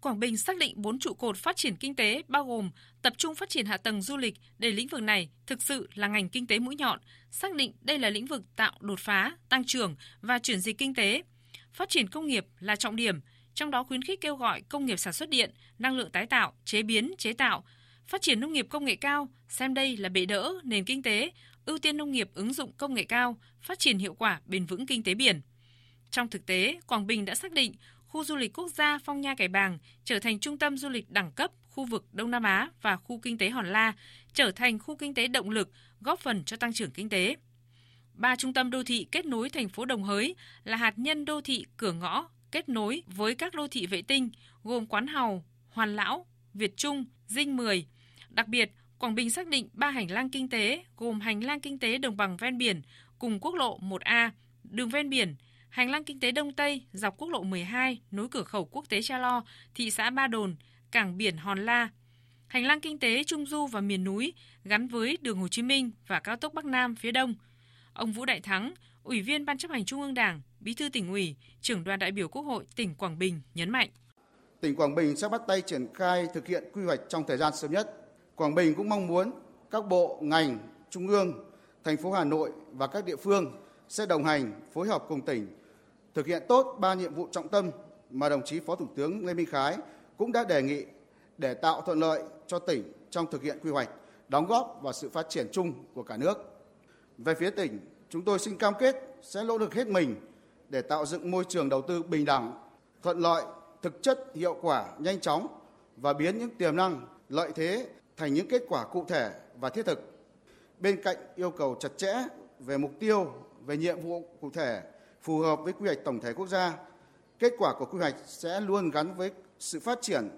Quảng Bình xác định bốn trụ cột phát triển kinh tế bao gồm tập trung phát triển hạ tầng du lịch để lĩnh vực này thực sự là ngành kinh tế mũi nhọn, xác định đây là lĩnh vực tạo đột phá, tăng trưởng và chuyển dịch kinh tế. Phát triển công nghiệp là trọng điểm, trong đó khuyến khích kêu gọi công nghiệp sản xuất điện, năng lượng tái tạo, chế biến, chế tạo, phát triển nông nghiệp công nghệ cao, xem đây là bệ đỡ nền kinh tế, ưu tiên nông nghiệp ứng dụng công nghệ cao, phát triển hiệu quả bền vững kinh tế biển. Trong thực tế, Quảng Bình đã xác định khu du lịch quốc gia Phong Nha Kẻ Bàng trở thành trung tâm du lịch đẳng cấp khu vực Đông Nam Á và khu kinh tế Hòn La trở thành khu kinh tế động lực góp phần cho tăng trưởng kinh tế. Ba trung tâm đô thị kết nối thành phố Đồng Hới là hạt nhân đô thị cửa ngõ kết nối với các đô thị vệ tinh gồm Quán Hào, Hoàn Lão, Việt Trung, Dinh 10. Đặc biệt, Quảng Bình xác định ba hành lang kinh tế gồm hành lang kinh tế đồng bằng ven biển cùng quốc lộ 1A, đường ven biển, hành lang kinh tế Đông Tây dọc quốc lộ 12 nối cửa khẩu quốc tế Cha Lo, thị xã Ba Đồn, cảng biển Hòn La, hành lang kinh tế Trung Du và miền núi gắn với đường Hồ Chí Minh và cao tốc Bắc Nam phía Đông. Ông Vũ Đại Thắng, Ủy viên Ban chấp hành Trung ương Đảng, Bí thư tỉnh ủy, trưởng đoàn đại biểu Quốc hội tỉnh Quảng Bình nhấn mạnh. Tỉnh Quảng Bình sẽ bắt tay triển khai thực hiện quy hoạch trong thời gian sớm nhất. Quảng Bình cũng mong muốn các bộ, ngành, trung ương, thành phố Hà Nội và các địa phương sẽ đồng hành phối hợp cùng tỉnh thực hiện tốt ba nhiệm vụ trọng tâm mà đồng chí Phó Thủ tướng Lê Minh Khái cũng đã đề nghị để tạo thuận lợi cho tỉnh trong thực hiện quy hoạch, đóng góp vào sự phát triển chung của cả nước. Về phía tỉnh, chúng tôi xin cam kết sẽ nỗ lực hết mình để tạo dựng môi trường đầu tư bình đẳng, thuận lợi, thực chất, hiệu quả, nhanh chóng và biến những tiềm năng, lợi thế thành những kết quả cụ thể và thiết thực. Bên cạnh yêu cầu chặt chẽ về mục tiêu, về nhiệm vụ cụ thể phù hợp với quy hoạch tổng thể quốc gia, kết quả của quy hoạch sẽ luôn gắn với sự phát triển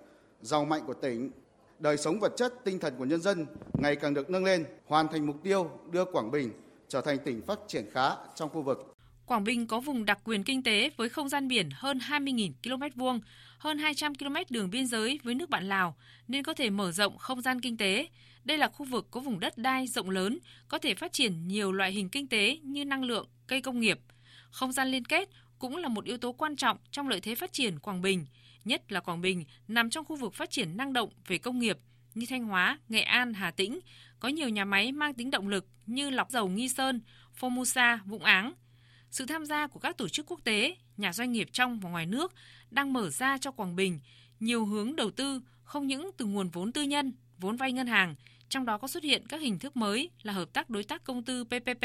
giàu mạnh của tỉnh, đời sống vật chất, tinh thần của nhân dân ngày càng được nâng lên, hoàn thành mục tiêu đưa Quảng Bình trở thành tỉnh phát triển khá trong khu vực. Quảng Bình có vùng đặc quyền kinh tế với không gian biển hơn 20.000 km vuông, hơn 200 km đường biên giới với nước bạn Lào nên có thể mở rộng không gian kinh tế. Đây là khu vực có vùng đất đai rộng lớn, có thể phát triển nhiều loại hình kinh tế như năng lượng, cây công nghiệp. Không gian liên kết cũng là một yếu tố quan trọng trong lợi thế phát triển Quảng Bình, nhất là Quảng Bình nằm trong khu vực phát triển năng động về công nghiệp như Thanh Hóa, Nghệ An, Hà Tĩnh, có nhiều nhà máy mang tính động lực như lọc dầu Nghi Sơn, Formosa, Vũng Áng. Sự tham gia của các tổ chức quốc tế, nhà doanh nghiệp trong và ngoài nước đang mở ra cho Quảng Bình nhiều hướng đầu tư không những từ nguồn vốn tư nhân, vốn vay ngân hàng, trong đó có xuất hiện các hình thức mới là hợp tác đối tác công tư PPP,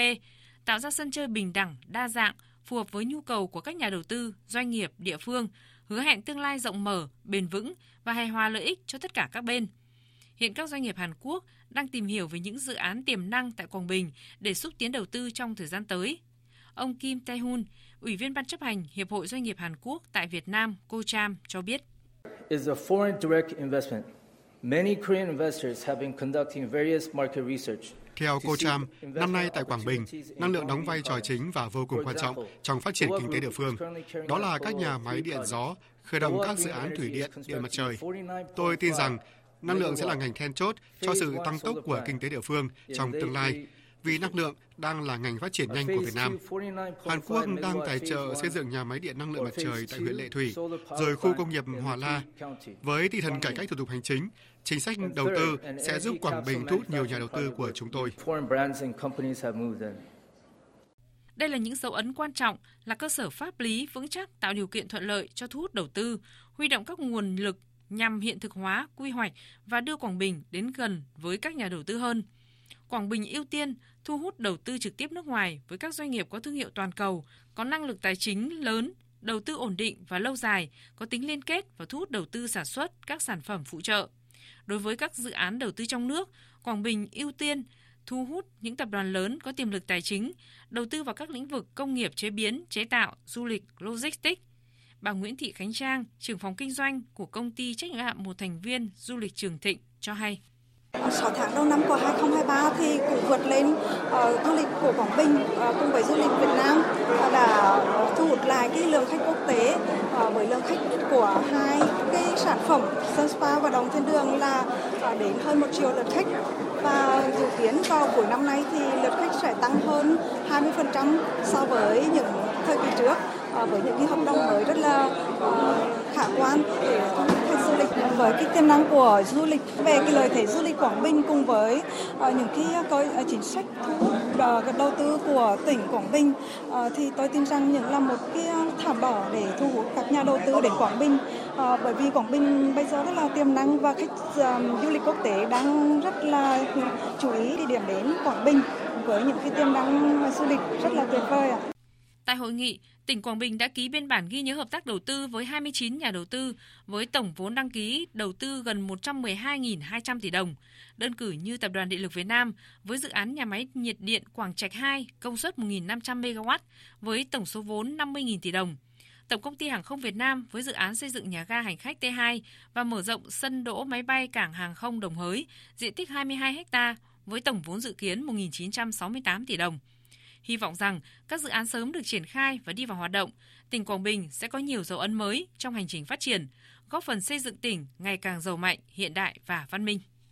tạo ra sân chơi bình đẳng, đa dạng, phù hợp với nhu cầu của các nhà đầu tư, doanh nghiệp, địa phương, hứa hẹn tương lai rộng mở, bền vững và hài hòa lợi ích cho tất cả các bên. Hiện các doanh nghiệp Hàn Quốc đang tìm hiểu về những dự án tiềm năng tại Quảng Bình để xúc tiến đầu tư trong thời gian tới. Ông Kim Tae-hun, Ủy viên Ban chấp hành Hiệp hội Doanh nghiệp Hàn Quốc tại Việt Nam, Cô Cham cho biết. Is a foreign direct investment. Many Korean investors have been conducting various market research theo cô Cham, năm nay tại Quảng Bình, năng lượng đóng vai trò chính và vô cùng quan trọng trong phát triển kinh tế địa phương. Đó là các nhà máy điện gió, khởi động các dự án thủy điện, điện mặt trời. Tôi tin rằng năng lượng sẽ là ngành then chốt cho sự tăng tốc của kinh tế địa phương trong tương lai vì năng lượng đang là ngành phát triển nhanh của Việt Nam. Hàn Quốc đang tài trợ xây dựng nhà máy điện năng lượng mặt trời tại huyện Lệ Thủy, rồi khu công nghiệp Hòa La. Với tinh thần cải cách thủ tục hành chính, chính sách đầu tư sẽ giúp Quảng Bình thu hút nhiều nhà đầu tư của chúng tôi. Đây là những dấu ấn quan trọng, là cơ sở pháp lý vững chắc tạo điều kiện thuận lợi cho thu hút đầu tư, huy động các nguồn lực nhằm hiện thực hóa quy hoạch và đưa Quảng Bình đến gần với các nhà đầu tư hơn. Quảng Bình ưu tiên thu hút đầu tư trực tiếp nước ngoài với các doanh nghiệp có thương hiệu toàn cầu, có năng lực tài chính lớn, đầu tư ổn định và lâu dài, có tính liên kết và thu hút đầu tư sản xuất các sản phẩm phụ trợ. Đối với các dự án đầu tư trong nước, Quảng Bình ưu tiên thu hút những tập đoàn lớn có tiềm lực tài chính, đầu tư vào các lĩnh vực công nghiệp chế biến, chế tạo, du lịch, logistics. Bà Nguyễn Thị Khánh Trang, trưởng phòng kinh doanh của công ty trách nhiệm hạn một thành viên du lịch Trường Thịnh cho hay. Ờ, 6 tháng đầu năm của 2023 thì cũng vượt lên uh, du lịch của Quảng Bình uh, cùng với du lịch Việt Nam. Uh, đã thu hút lại cái lượng khách quốc tế uh, với lượng khách của hai cái sản phẩm Sun Spa và Đồng Thiên Đường là uh, đến hơn một triệu lượt khách. Và dự kiến vào cuối năm nay thì lượt khách sẽ tăng hơn 20% so với những thời kỳ trước. Uh, với những cái hợp đồng mới rất là uh, khả quan để thu hút khách du với cái tiềm năng của du lịch, về cái lợi thế du lịch Quảng Bình cùng với ờ, những cái ờ, coi ờ, chính sách thu hút đầu tư của tỉnh Quảng Bình thì tôi tin rằng những là một cái thảm đỏ để thu hút các nhà đầu tư đến Quảng Bình bởi vì Quảng Bình bây giờ rất là tiềm năng và khách du lịch quốc tế đang rất là chú ý đi điểm đến Quảng Bình với những cái tiềm năng du lịch rất là tuyệt vời ạ. Tại hội nghị, tỉnh Quảng Bình đã ký biên bản ghi nhớ hợp tác đầu tư với 29 nhà đầu tư với tổng vốn đăng ký đầu tư gần 112.200 tỷ đồng. Đơn cử như Tập đoàn Điện lực Việt Nam với dự án nhà máy nhiệt điện Quảng Trạch 2 công suất 1.500 MW với tổng số vốn 50.000 tỷ đồng. Tổng công ty Hàng không Việt Nam với dự án xây dựng nhà ga hành khách T2 và mở rộng sân đỗ máy bay cảng hàng không Đồng Hới, diện tích 22 ha với tổng vốn dự kiến 1.968 tỷ đồng. Hy vọng rằng các dự án sớm được triển khai và đi vào hoạt động, tỉnh Quảng Bình sẽ có nhiều dấu ấn mới trong hành trình phát triển, góp phần xây dựng tỉnh ngày càng giàu mạnh, hiện đại và văn minh.